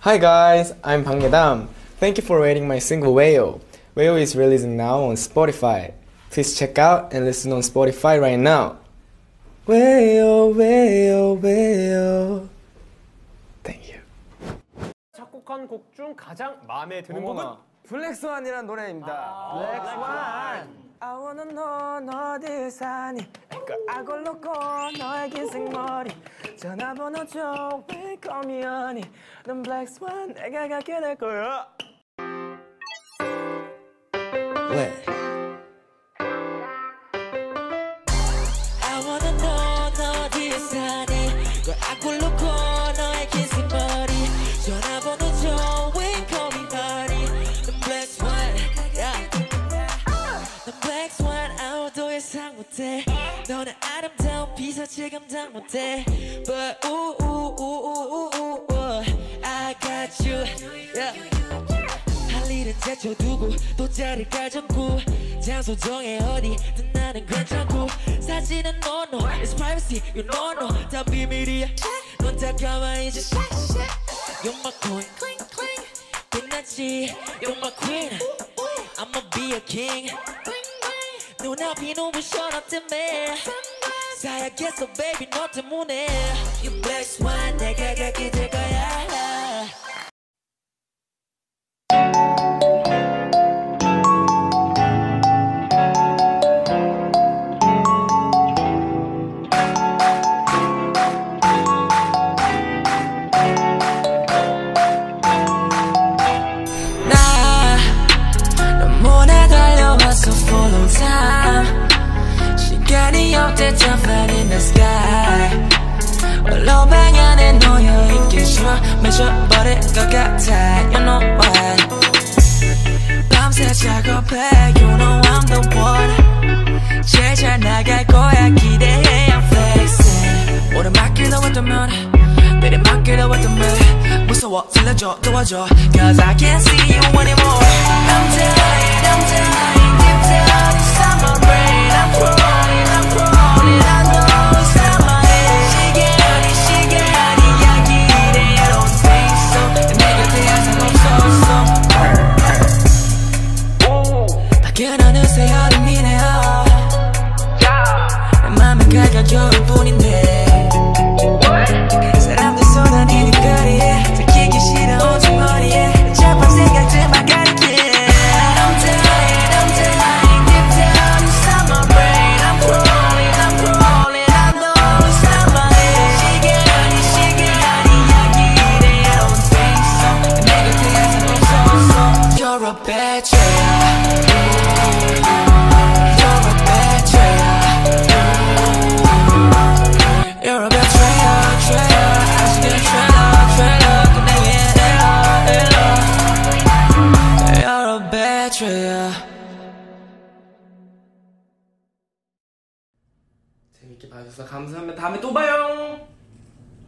Hi guys, I'm Bang Yedam. Thank you for rating my single Whale. Whale is releasing now on Spotify. Please check out and listen on Spotify right now. Whale, whale, whale. Thank you. 작곡한 곡 중 가장 마음에 드는 곡은 어머나. 블랙스완이라는 노래입니다. 블랙스완. I wanna know 너 어디 사니 그 악을 놓고 너의 긴 생머리 전화번호 줘 call me honey 넌 블랙스완 내가 갖게 될 거야 왜? I wanna know 너 어디에 사니 그 악을 놓고 너의 긴 생머리 전화번호 줘 When call me honey 넌 black swan yeah. 넌 black swan 아무도 예상 못해 너는 아름다운 피사체 감당 못해 But ooh ooh ooh ooh ooh ooh I got you yeah. 할 일은 제쳐두고 또 자리 깔정고 장소 정해 어디든 나는 괜찮고 사진은 no no It's privacy you know no 다 비밀이야 넌다 가만히 있어 You're my queen 빛났지 You're my queen I'ma be a king 눈앞이 너무 shut 때문에. 사야겠어 baby 너 때문에 You black swan 내가 갖게 될 거야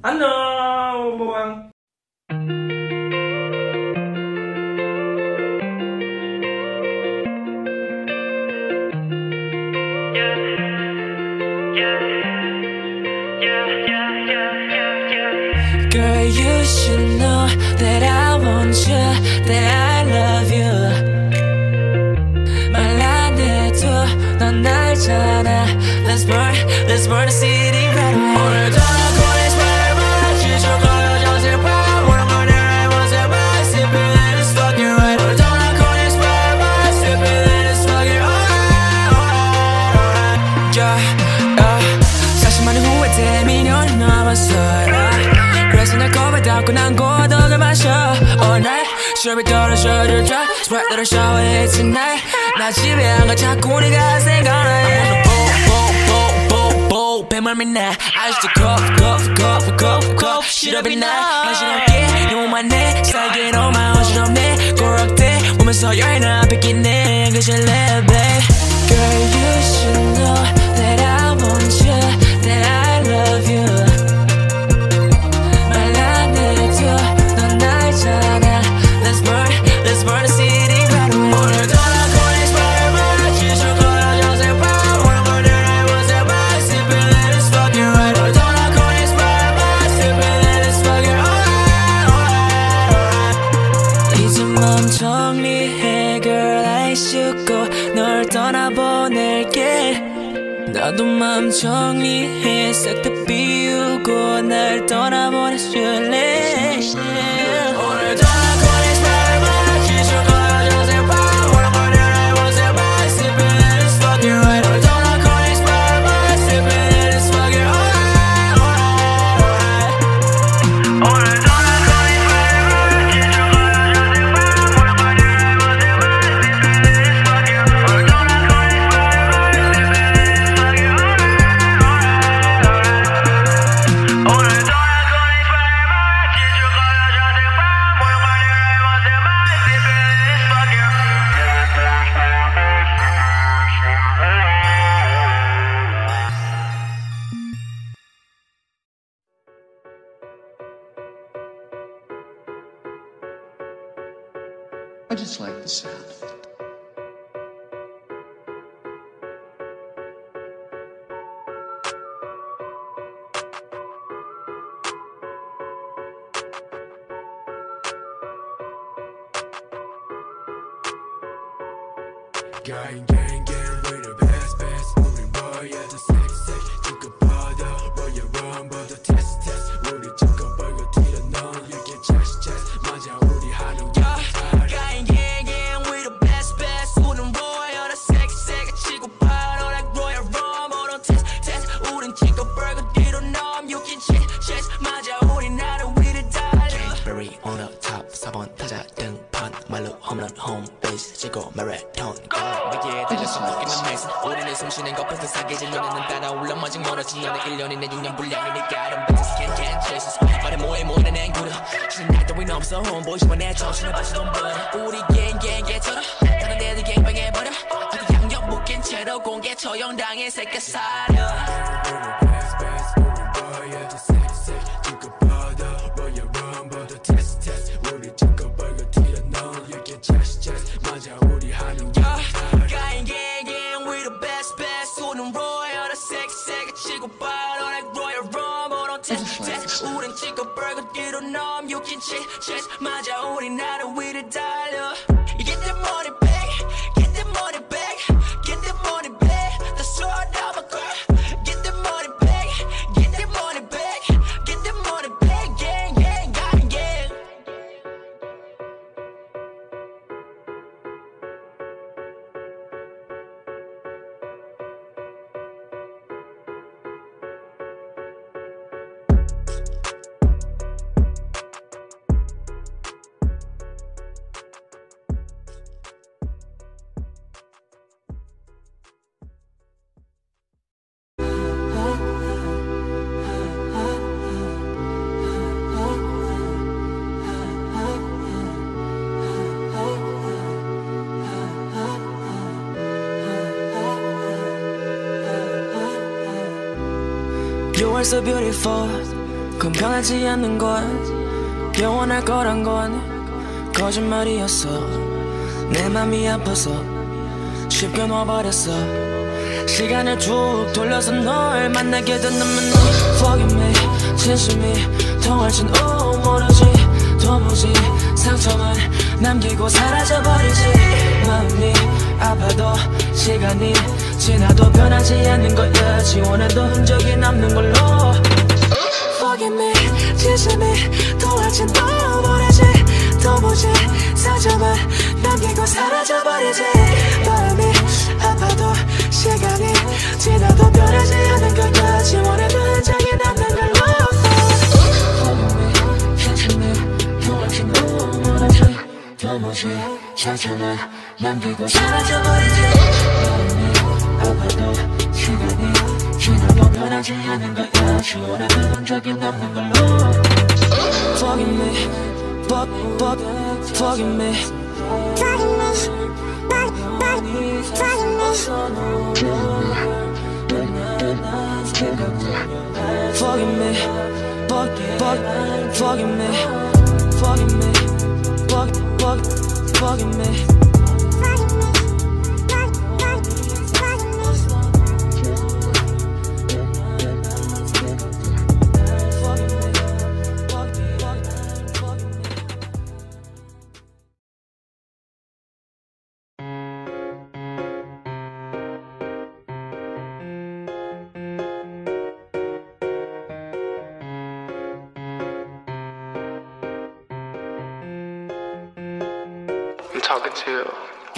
안 night 슈비 떨어져를 dry Sweat little shower tonight 나 집에 안가 자꾸 네가 생각나 뽀뽀뽀뽀뽀 뱀을 믿나 아직도 cough cough cough cough cough 시럽이 나 마시럽게 네 몸만 내 살기로만 어지럽네 고락대 보면서 in a 뺏기네 그 실내 babe Girl you should know that I want you 마음 정리해. 싹 다 비우고 날 떠나보내줄래 4번 타자 등판 말로 홈런 홈베이스 치고 마라톤. 위에 달려서 먹기만 메이슨 우리는 숨쉬는 것부터 사계절 눈에는 따라올라 마직 멀어진 너는 1년이 내 6년 분량이니까 I don't bet this can't get chases 말해 뭐해 뭐해 내 앵구려 지금 날 따윈 없어 homeboy. 지만 내 정신을 돈 벌어 우리 gang 개처럼. 다른 애들 gang 해버려. 어디 양념 묶인 채로 공개 처형당해 새끼 사려 넘, you can chase, chase. 맞아, 우린 나를 위를 달려. You are so beautiful. 그건 변하지 않는 것 영원할 거란 건 거짓말이었어. 내 맘이 아파서 쉽게 놔버렸어. 시간을 쭉 돌려서 널 만나게 된다면 너 Forgive me. 진심이 통할진 오 모르지. 도무지 상처만 남기고 사라져버리지. 마음이 아파도 시간이 지나도 변하지 않는 거야. 지원해도 흔적이 남는 걸로. Forgive me 진심이 통할진 오 모르지? 도무지? 상처만 남기고 사라져버리지. 마음이 아파도 시간이 지나도 변하지 않는 거야. 지원해도 흔적이 남는 걸로. 도무지? 상처만 남기고 사라져버리지 아파도 시간이 지나도 변하지 않는 거야 지원해도 흔적이 남는 걸로 Forgive me Fuck, fuck, forgive me Forgive me Fuck, fuck, forgive me Forgive me Fuck, fuck, forgive me talking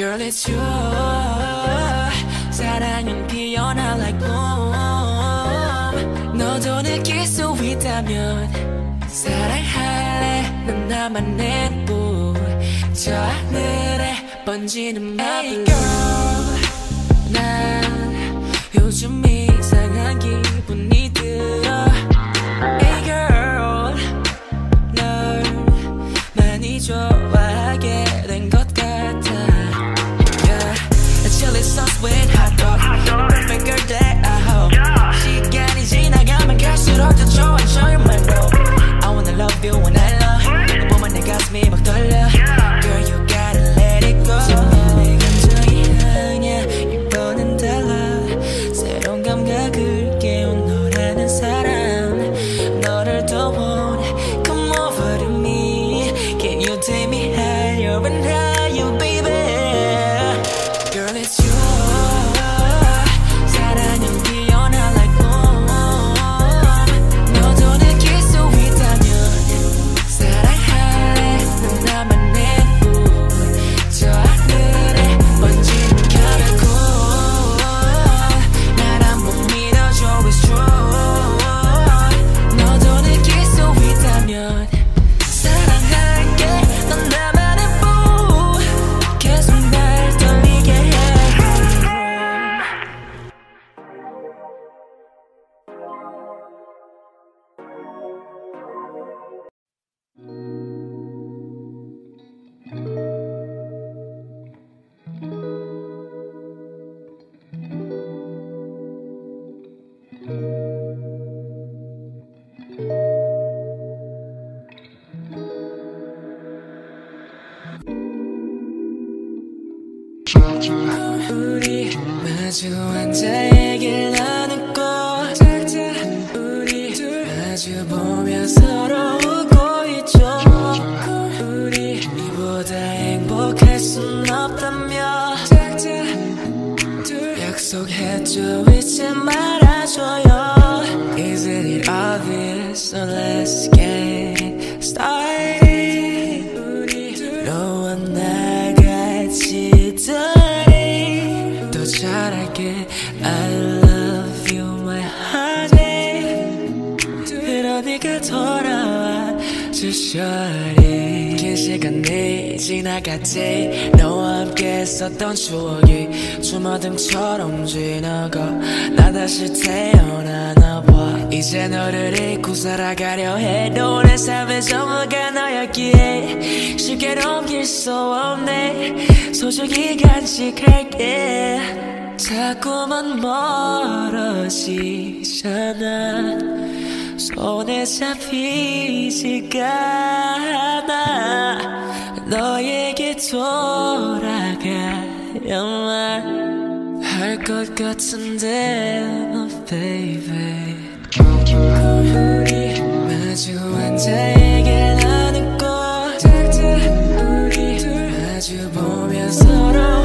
Girl, it's you. 사랑은 피어나 like bloom. 너도 느낄 수 있다면 사랑할래. 넌 나만의 뿐. 저 하늘에 번지는 마블. girl, with hot dog. Perfect girl that I hope. 시간이 지나가면 갈수록 더 좋아져야만 know. I wanna love you when I 마주 앉 했었던 추억이 주마등처럼 지나가 나 다시 태어나나 봐. 이제 너를 잊고 살아가려 해도 내 삶의 전부가 너였기에 쉽게 넘길 수 없네. 소중히 간직할게. 자꾸만 멀어지잖아. 손에 잡히지가 않아 너에게 돌아가야만 할 것 같은데 oh baby. 우리 마주 앉아 얘기를 나누고 우리 둘 마주 보며 서로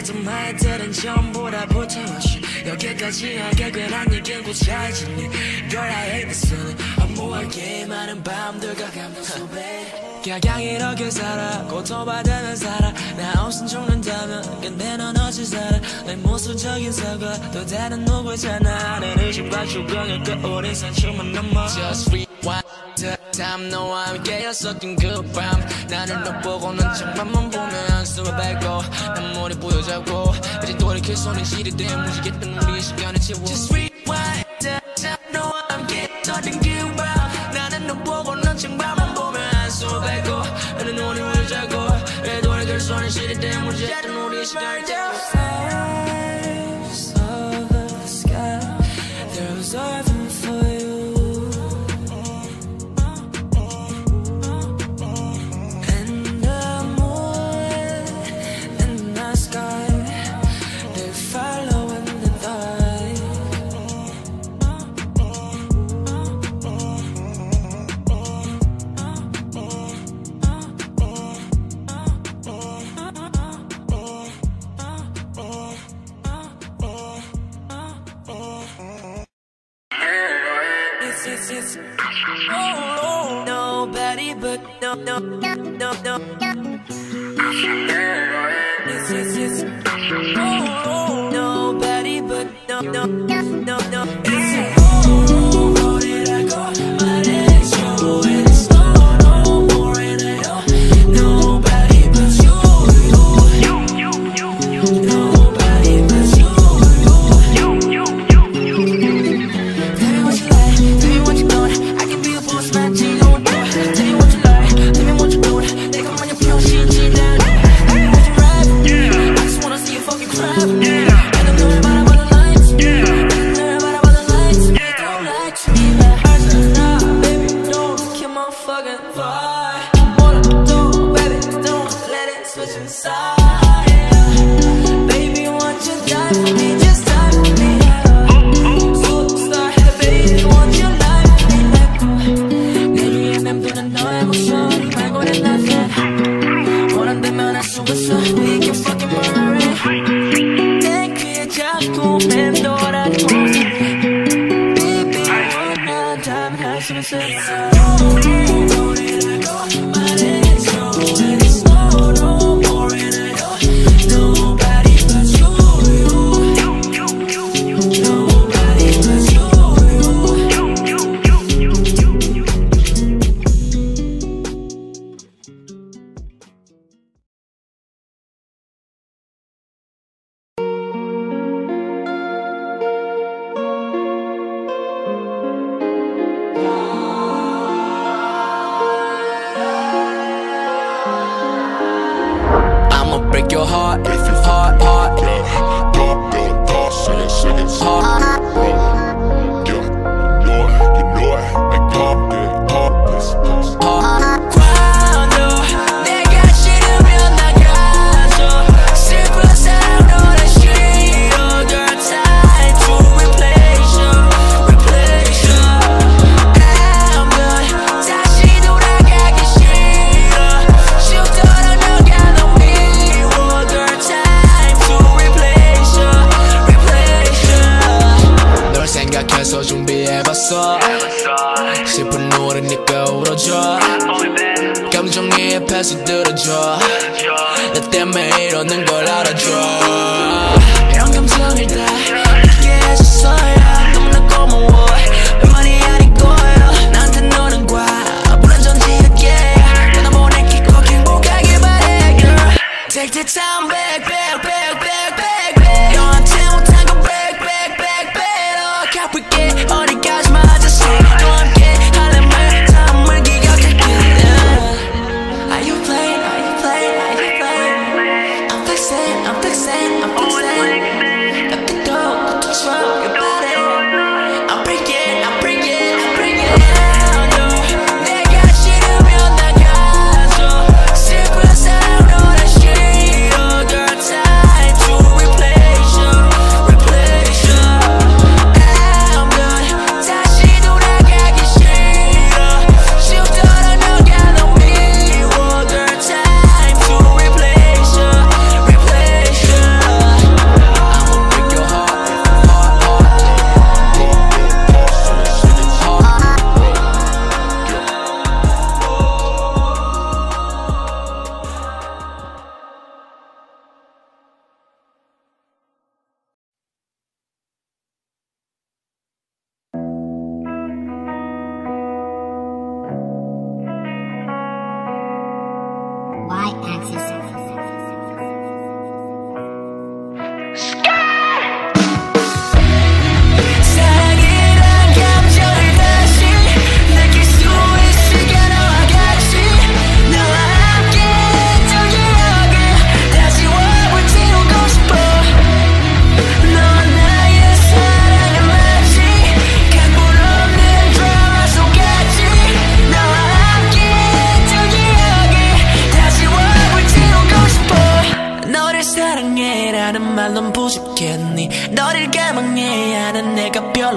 같은 말들은 전부 다 붙어왔지 여기까지 하게 괜한 얘긴 고차지니 Girl I hate this feeling 안무와 게임하는 밤들과 감동 소배 가강 이렇게 살아 고통받는 살아 나 없음 죽는다면 근데 넌 어찌 살아? 내 모순적인 사과 또 다른 누구잖아 내 의식 바꾸고 그 오랜 산출만 넘어. Just free time 너와 함께였었던 그밤. 나는 너 보고 넌 창밖만 보면 한숨을 뱉고 난 머리 부여잡고 이제 돌이킬 손은 시리대 무지했던 우리의 시간을 채워. Just rewind the time 너와 함께였었던 그밤. 나는 너 보고 넌 창밖만 보면 한숨을 뱉고 나는 머리 부여잡고 이제 돌이킬 손은 시리대 무지했던 우리의 시간을 채워. yeah.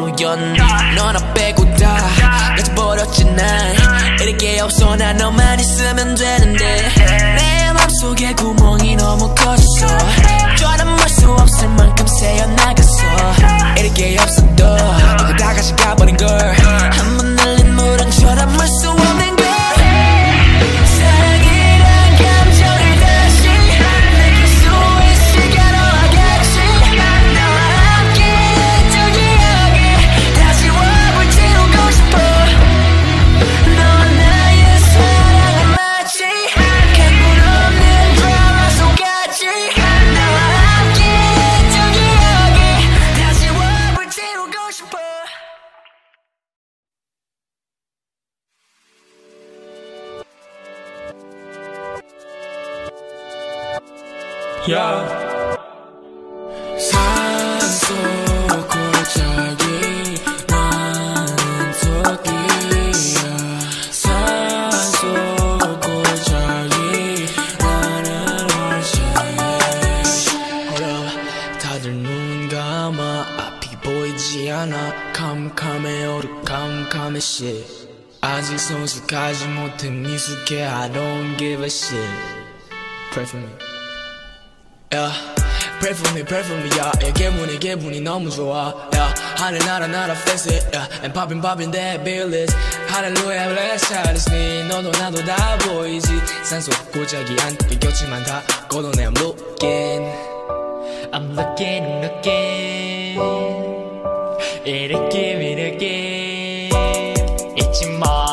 하루였니 너나 빼고 다 같이 버렸지 날 이렇게 없어. 난 너만 있으면 되는데. 내 맘속에 구멍이 너무 커졌어. 저는 볼수 없을 만큼 새어나갔어. 이렇게 없어도 누구 다 같이 가버린 걸. 한번 까지 못해 미숙해 I don't give a shit. Pray for me. Yeah. Pray for me, pray for me, yeah, yeah 개분이 개분이 너무 좋아 yeah. 하늘나라 나라 face it yeah. And popping popping that bill is 할렐루야 bless 하리스니 너도 나도 다 보이지 산소 골짜기 안 비겼지만 다 걷어내 I'm looking. I'm looking, I'm looking. 이렇게 이렇게 잊지 마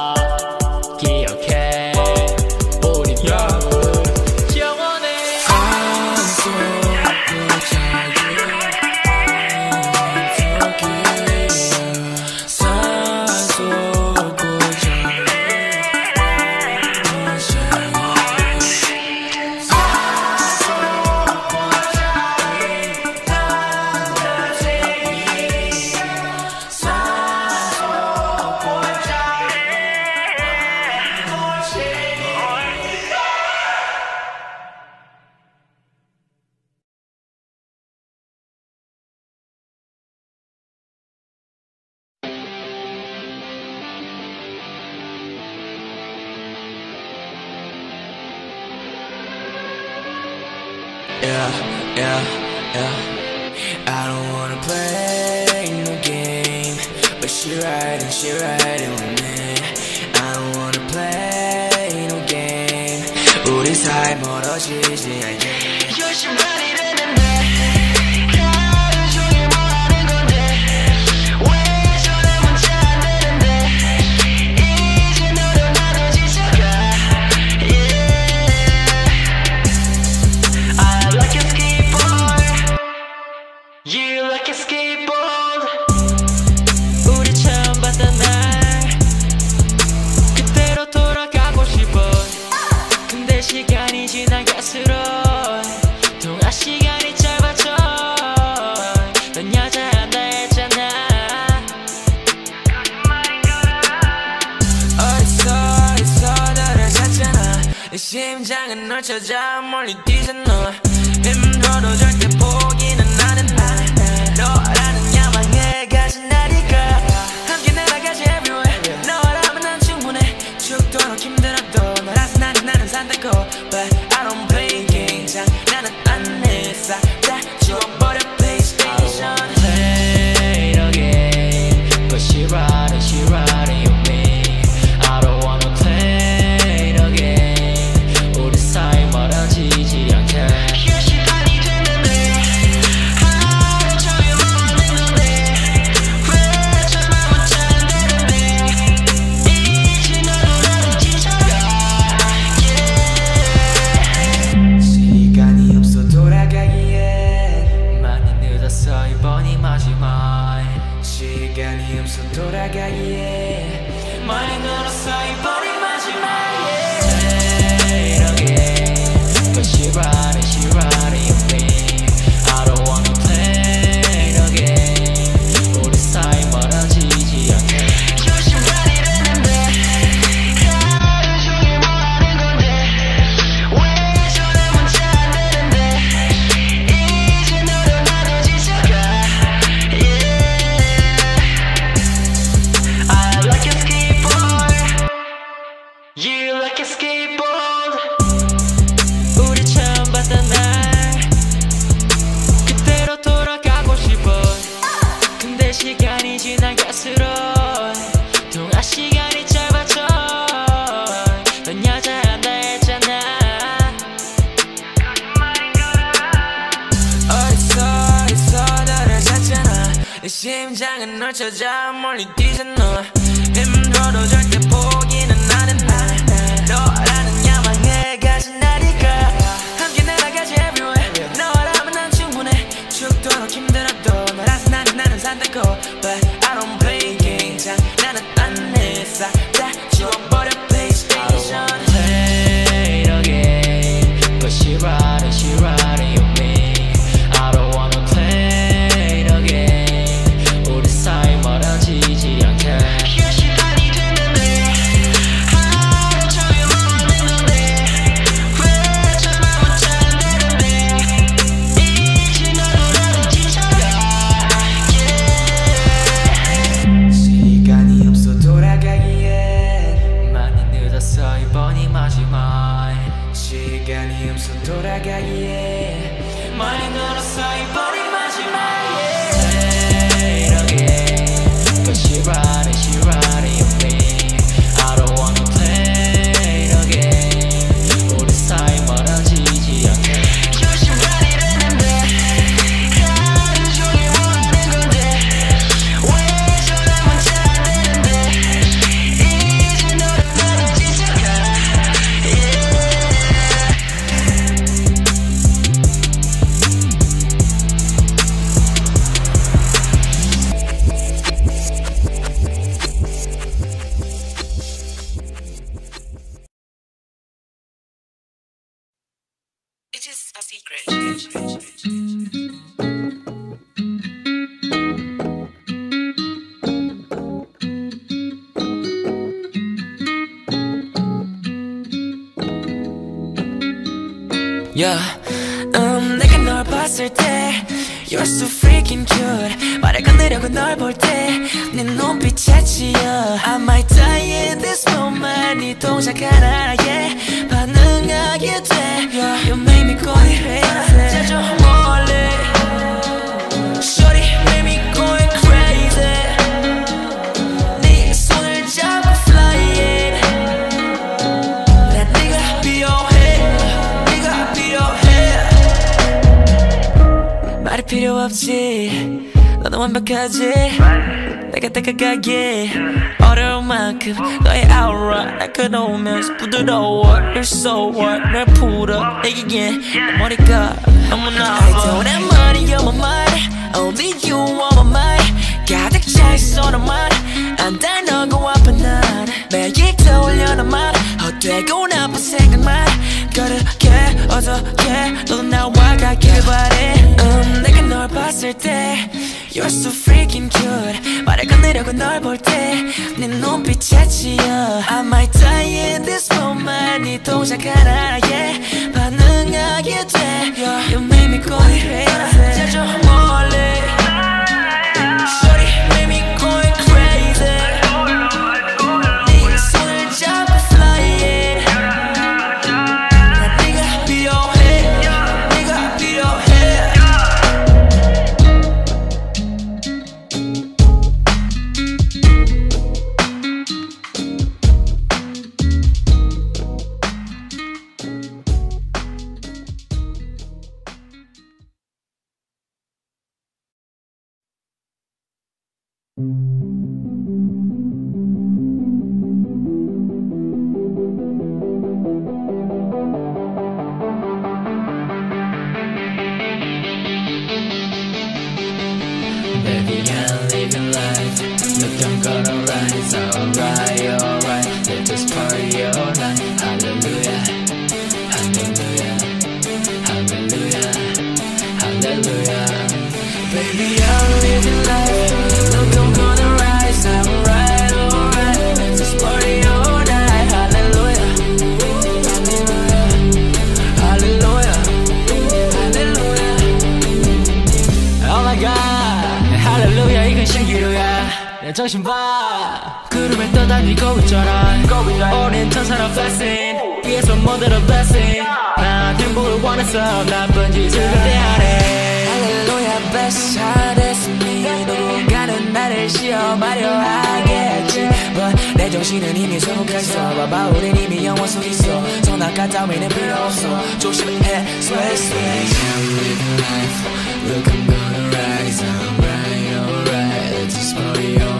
I don't wanna play no game But she riding, she riding with me I don't wanna play no game. 우리 사이 멀어지지 않게 찾아 멀리 뛰잖아 힘들어 잘 심장은 널 찾아 멀리 뛰잖아 힘들어도 절대 포기는 나는 너라는 야망에 가진 나니까. 함께 날아가지 everywhere. 너라면 난 충분해. 죽도록 힘들어도 나라서 나는 나는 산다고. But I don't play games. 장난은 안내싹다 줘 yeah. 음, 내가 널 봤을 때 You're so freaking cute 말을 건네려고 널 볼 때 내 눈빛에 지어 I might die in this moment 네 동작 하나에 yeah. 반응하게 돼 yeah. You make me go to hell 자주 멀리 없지 너는 완벽하지. 내가 다가가기 어려운 만큼 너의 aura 날 끌어오면서 부드러워 You're so what? 날 풀어 내기에 내 머리가 너무나 I don't have money on my mind Only you on my mind 가득 차 있어 너만 안달 너고 아픈 난 매일 떠올려 너만 헛되고 나쁜 생각만. 그렇게 어떻게 너도 나와 가길 바래 음, 내가 널 봤을 때 You're so freaking cute 말을 건네려고 널 볼 때 네 눈빛에 치여 I might die in this moment 네 동작 하나에 반응하게 돼 You make me go crazy 저 멀리 내 정신 봐. 구름을 떠다니고 있잖아. 오랜 천사랑 blessing 위에서 모델 a blessing 난 행복을 원해서 나쁜 짓을 안해 할렐루야 best 잘했으니 누군가는 나를 시험하려 하겠지. But 내 정신은 이미 소목했어. 봐봐 우린 이미 영원 속 있어. 선악과 따위는 필요 없어. 조심해 sway sway Look I'm gonna rise alright alright Let's just party all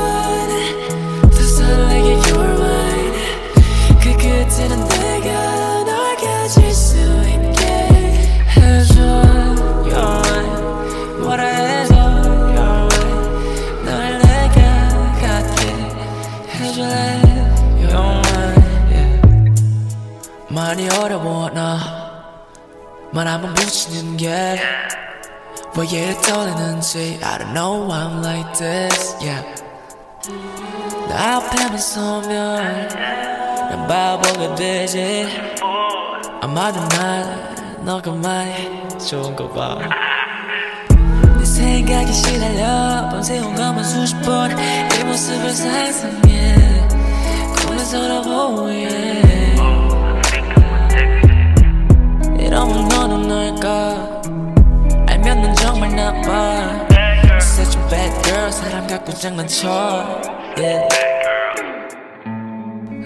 많이 어려워 나말 한번 붙이는 게 왜 얘를 떠내는지 I don't know why I'm like this yeah. 나 앞에만 서면 난 바보가 되지. 아마도 말 너가 많이 좋은 거봐내 생각이 시달려 밤새 온것만 수십 번이 모습을 상상해 꿈에서라 보이 네 이러면 너는 뭘까 알면 넌 정말 나빠 Such a bad girl 사람 갖고 장난쳐 yeah.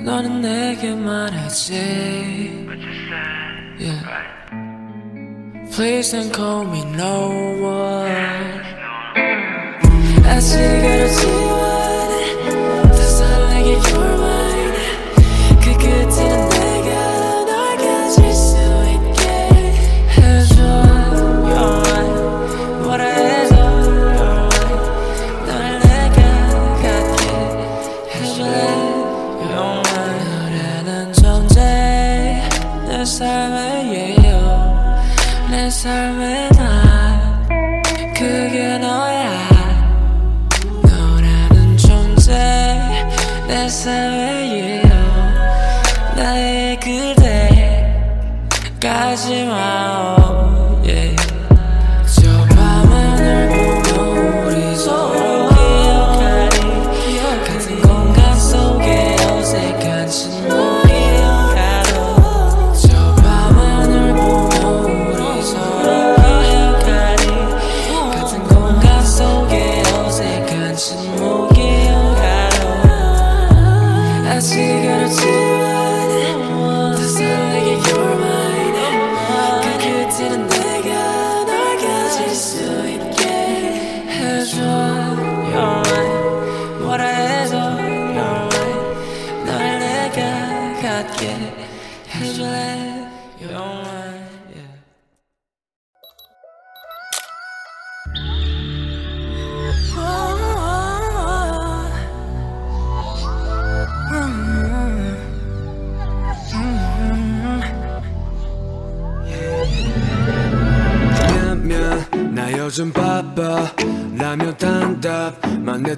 너는 내게 말하지 yeah. Please don't call me no one 아직 어렵지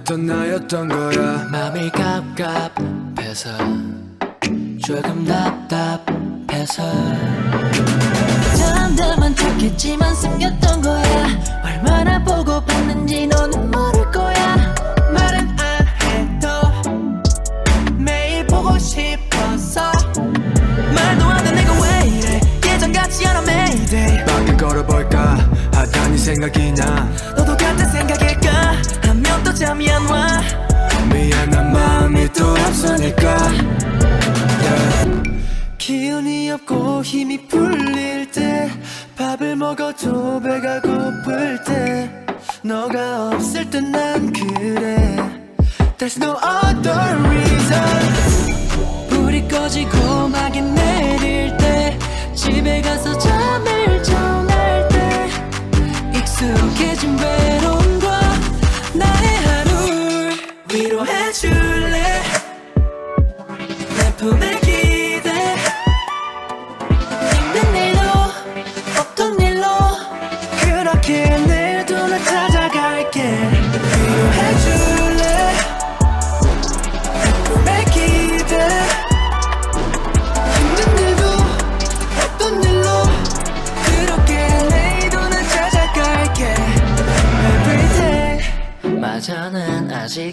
단답만 했던 나였던 거야? 맘이 갑갑해서 조금 답답해서 사람들만 착했지만 숨겼던 거야. 얼마나 보고 봤는지 너는 모를 거야. 말은 안 해도 매일 보고 싶어서 말도 안돼 내가 왜 이래? 예전 같지 않아 매일day 밖에 걸어볼까 하다니 생각이 나 잠이 안 와. 미안한 마음이 또 앞서니까. 기운이 없고 힘이 풀릴 때 밥을 먹어도 배가 고플 때 너가 없을 땐 난 그래. There's no other reason. 불이 꺼지고 음악이 내릴 때 집에 가서 잠을 청할 때 익숙해진 외로 위로해줄래? 내 품에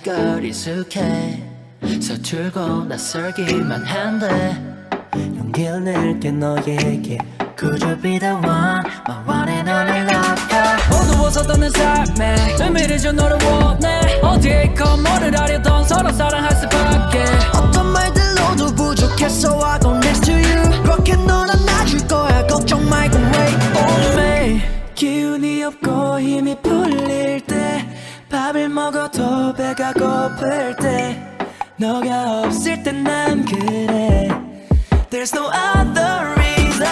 난 아직 어리숙해 서툴고 낯설기만 한데 용기를 낼게 너에게 Could you be the one My one and only lover 어두워서던 내 삶에 의미를 준 너를 원해. 어디에 있건 뭐를 하려던 서로 사랑할 수밖에. 어떤 말들로도 부족했어 I go next to you. 그렇게 넌 안아줄 거야. 걱정 말고 wait on me. 기운이 없고 힘이 밥을 먹어도 배가 고플 때. 너가 없을 땐 난 그래. There's no other reason.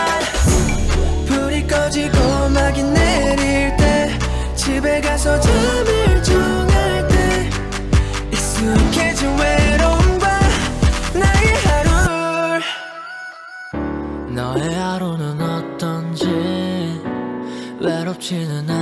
불이 꺼지고 음악이 내릴 때. 집에 가서 잠을 청할 때. 익숙해진 외로움과 나의 하루를. 너의 하루는 어떤지 외롭지는 않은